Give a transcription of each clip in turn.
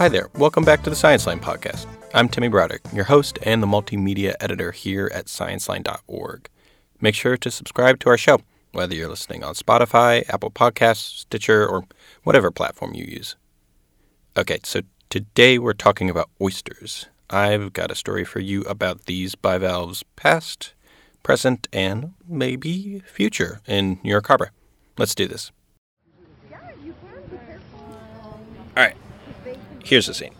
Hi there. Welcome back to the Science Line podcast. I'm Timmy Broderick, your host and the multimedia editor here at scienceline.org. Make sure to subscribe to our show, whether you're listening on Spotify, Apple Podcasts, Stitcher, or whatever platform you use. Okay, so today we're talking about oysters. I've got a story for you about these bivalves past, present, and maybe future in New York Harbor. Let's do this. All right, here's the scene.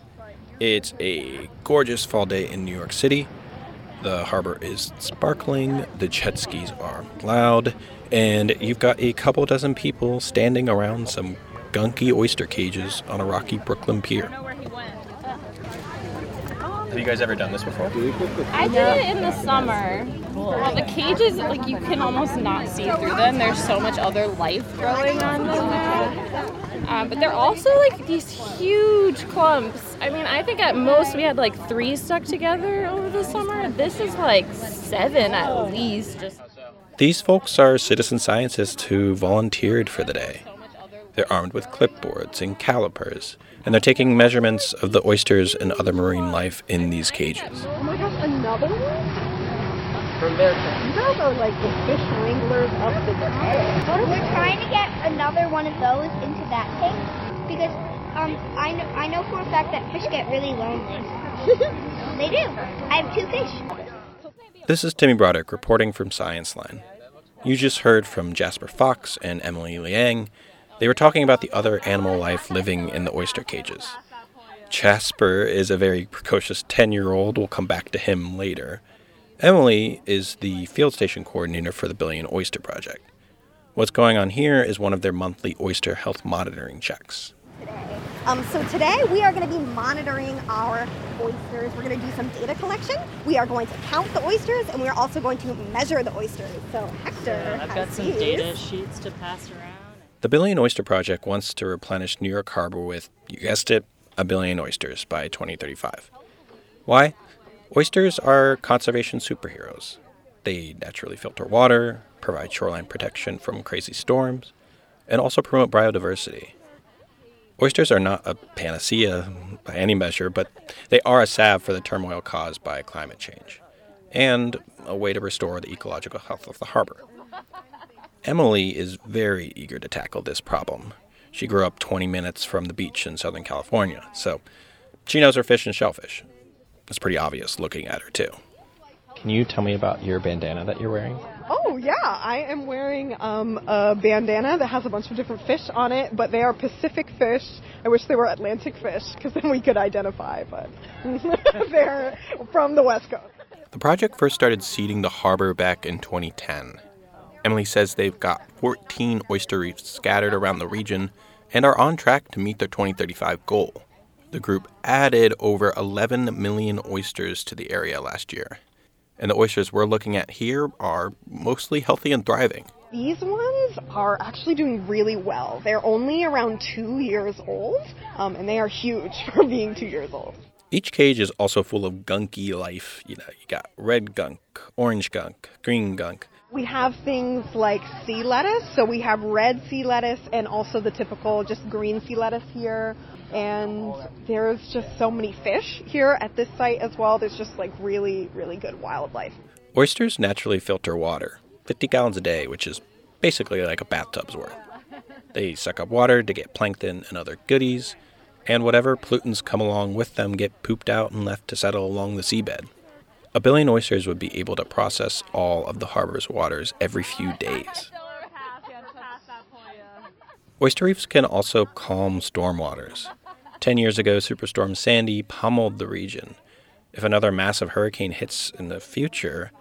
It's a gorgeous fall day in New York City. The harbor is sparkling, the jet skis are loud, and you've got a couple dozen people standing around some gunky oyster cages on a rocky Brooklyn pier. Have you guys ever done this before? I did it in the summer. Well, the cages, like you can almost not see through them. There's so much other life growing on them now. Um, but they're also like these huge clumps. I mean, I think at most we had like three stuck together over the summer. This is like seven at least. Just These folks are citizen scientists who volunteered for the day. They're armed with clipboards and calipers, and they're taking measurements of the oysters and other marine life in these cages. Oh my gosh, another one? You guys are like the fish wranglers of the day. We're trying to get another one of those into that tank because um, I, know, I know for a fact that fish get really lonely. they do. I have two fish. This is Timmy Broderick reporting from Science Line. You just heard from Jasper Fox and Emily Liang. They were talking about the other animal life living in the oyster cages. Jasper is a very precocious 10 year old. We'll come back to him later. Emily is the field station coordinator for the Billion Oyster Project. What's going on here is one of their monthly oyster health monitoring checks. Um, so today we are going to be monitoring our oysters. We're going to do some data collection. We are going to count the oysters, and we are also going to measure the oysters. So Hector, I've has got some these. data sheets to pass around. The Billion Oyster Project wants to replenish New York Harbor with, you guessed it, a billion oysters by 2035. Why? Oysters are conservation superheroes. They naturally filter water, provide shoreline protection from crazy storms, and also promote biodiversity. Oysters are not a panacea by any measure, but they are a salve for the turmoil caused by climate change, and a way to restore the ecological health of the harbor. Emily is very eager to tackle this problem. She grew up 20 minutes from the beach in Southern California, so she knows her fish and shellfish. It's pretty obvious looking at her, too. Can you tell me about your bandana that you're wearing? Oh yeah, I am wearing um, a bandana that has a bunch of different fish on it, but they are Pacific fish. I wish they were Atlantic fish because then we could identify, but they're from the West Coast. The project first started seeding the harbor back in 2010. Emily says they've got 14 oyster reefs scattered around the region and are on track to meet their 2035 goal. The group added over 11 million oysters to the area last year. And the oysters we're looking at here are mostly healthy and thriving. These ones are actually doing really well. They're only around two years old, um, and they are huge for being two years old. Each cage is also full of gunky life. You know, you got red gunk, orange gunk, green gunk. We have things like sea lettuce, so we have red sea lettuce and also the typical just green sea lettuce here. And there's just so many fish here at this site as well. There's just like really, really good wildlife. Oysters naturally filter water, 50 gallons a day, which is basically like a bathtub's worth. They suck up water to get plankton and other goodies, and whatever pollutants come along with them get pooped out and left to settle along the seabed. A billion oysters would be able to process all of the harbor's waters every few days. Oyster reefs can also calm stormwaters. Ten years ago, Superstorm Sandy pummeled the region. If another massive hurricane hits in the future,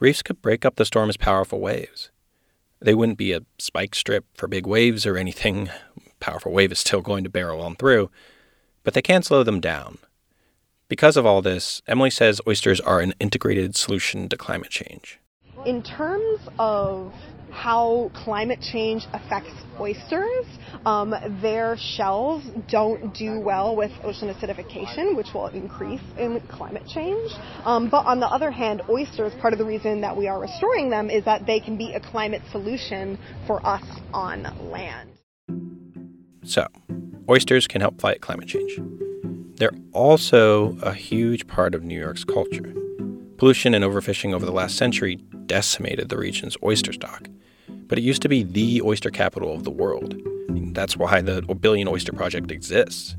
reefs could break up the storm's powerful waves. They wouldn't be a spike strip for big waves or anything. Powerful wave is still going to barrel on through, but they can slow them down. Because of all this, Emily says oysters are an integrated solution to climate change. In terms of how climate change affects oysters, um, their shells don't do well with ocean acidification, which will increase in climate change. Um, but on the other hand, oysters, part of the reason that we are restoring them is that they can be a climate solution for us on land. So, oysters can help fight climate change. They're also a huge part of New York's culture. Pollution and overfishing over the last century decimated the region's oyster stock, but it used to be the oyster capital of the world. That's why the Billion Oyster Project exists.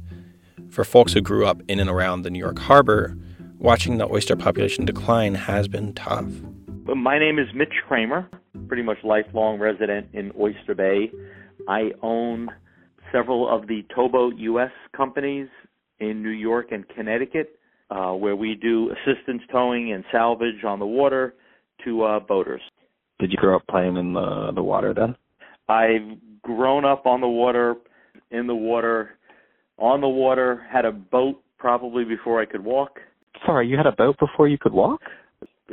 For folks who grew up in and around the New York harbor, watching the oyster population decline has been tough. My name is Mitch Kramer, pretty much lifelong resident in Oyster Bay. I own several of the Towboat US companies in New York and Connecticut, uh, where we do assistance towing and salvage on the water to uh, boaters. Did you grow up playing in the the water then? I've grown up on the water, in the water, on the water. Had a boat probably before I could walk. Sorry, you had a boat before you could walk?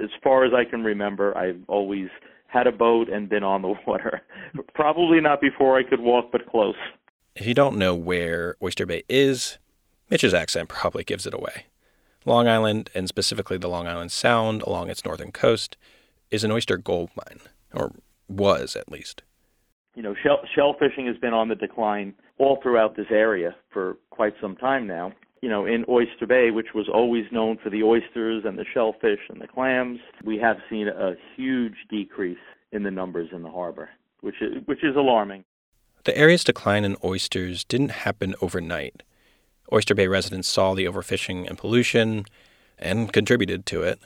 As far as I can remember, I've always had a boat and been on the water. probably not before I could walk, but close. If you don't know where Oyster Bay is, Mitch's accent probably gives it away. Long Island, and specifically the Long Island Sound along its northern coast, is an oyster gold mine, or was at least. You know, shell, shell fishing has been on the decline all throughout this area for quite some time now. You know, in Oyster Bay, which was always known for the oysters and the shellfish and the clams, we have seen a huge decrease in the numbers in the harbor, which is, which is alarming. The area's decline in oysters didn't happen overnight. Oyster Bay residents saw the overfishing and pollution and contributed to it.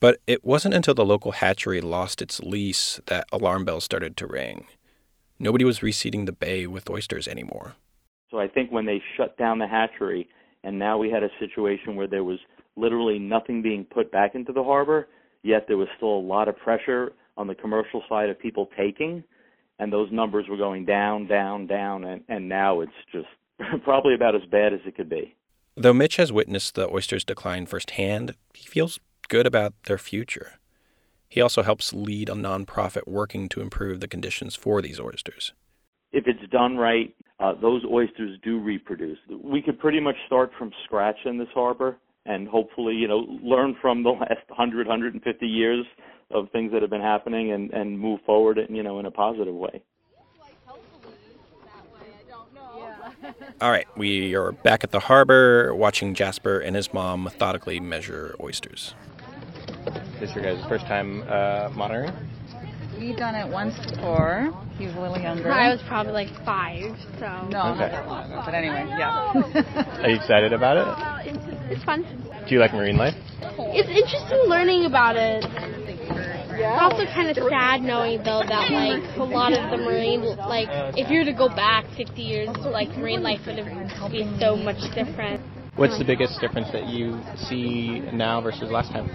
But it wasn't until the local hatchery lost its lease that alarm bells started to ring. Nobody was reseeding the bay with oysters anymore. So I think when they shut down the hatchery, and now we had a situation where there was literally nothing being put back into the harbor, yet there was still a lot of pressure on the commercial side of people taking, and those numbers were going down, down, down, and, and now it's just probably about as bad as it could be. Though Mitch has witnessed the oysters decline firsthand, he feels good about their future. He also helps lead a nonprofit working to improve the conditions for these oysters. If it's done right, uh, those oysters do reproduce. We could pretty much start from scratch in this harbor and hopefully, you know, learn from the last 100, 150 years of things that have been happening and, and move forward, in, you know, in a positive way. All right, we are back at the harbor watching Jasper and his mom methodically measure oysters. This is your guys' first time uh, monitoring? We've done it once before. He was a little younger. I was probably like five, so. No, Okay. not that long. But anyway, yeah. Are you excited about it? It's fun. Do you like marine life? It's interesting learning about it. It's also kind of sad knowing though that like a lot of the marine like if you were to go back 50 years like marine life would have be so much different. What's the biggest difference that you see now versus last time?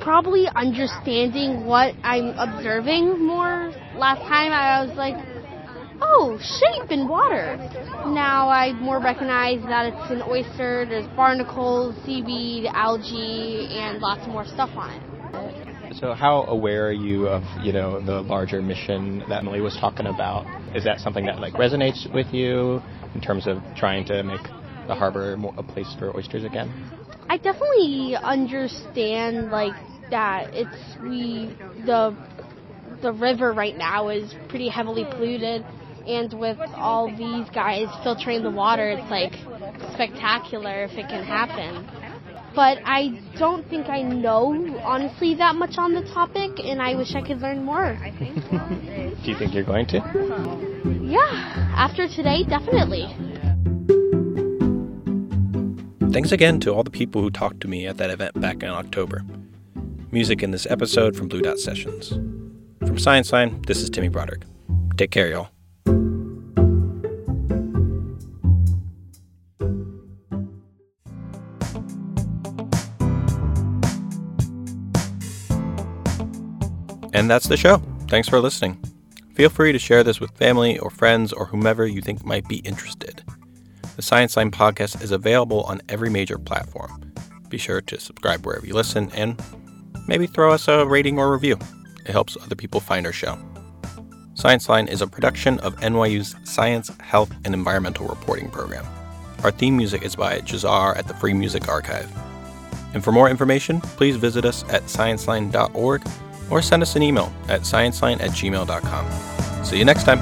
Probably understanding what I'm observing more. Last time I was like, oh, shape in water. Now I more recognize that it's an oyster. There's barnacles, seaweed, algae, and lots more stuff on it. So, how aware are you of you know the larger mission that Emily was talking about? Is that something that like resonates with you in terms of trying to make the harbor more a place for oysters again? I definitely understand like that it's we the the river right now is pretty heavily polluted and with all these guys filtering the water it's like spectacular if it can happen. But I don't think I know honestly that much on the topic and I wish I could learn more. Do you think you're going to? Yeah, after today definitely. Thanks again to all the people who talked to me at that event back in October. Music in this episode from Blue Dot Sessions. From Science Line, this is Timmy Broderick. Take care, y'all. That's the show. Thanks for listening. Feel free to share this with family or friends or whomever you think might be interested. The Science Line podcast is available on every major platform. Be sure to subscribe wherever you listen and maybe throw us a rating or review. It helps other people find our show. Science Line is a production of NYU's Science, Health, and Environmental Reporting Program. Our theme music is by Jahzzar at the Free Music Archive. And for more information, please visit us at scienceline.org or send us an email at scienceline at gmail.com. See you next time.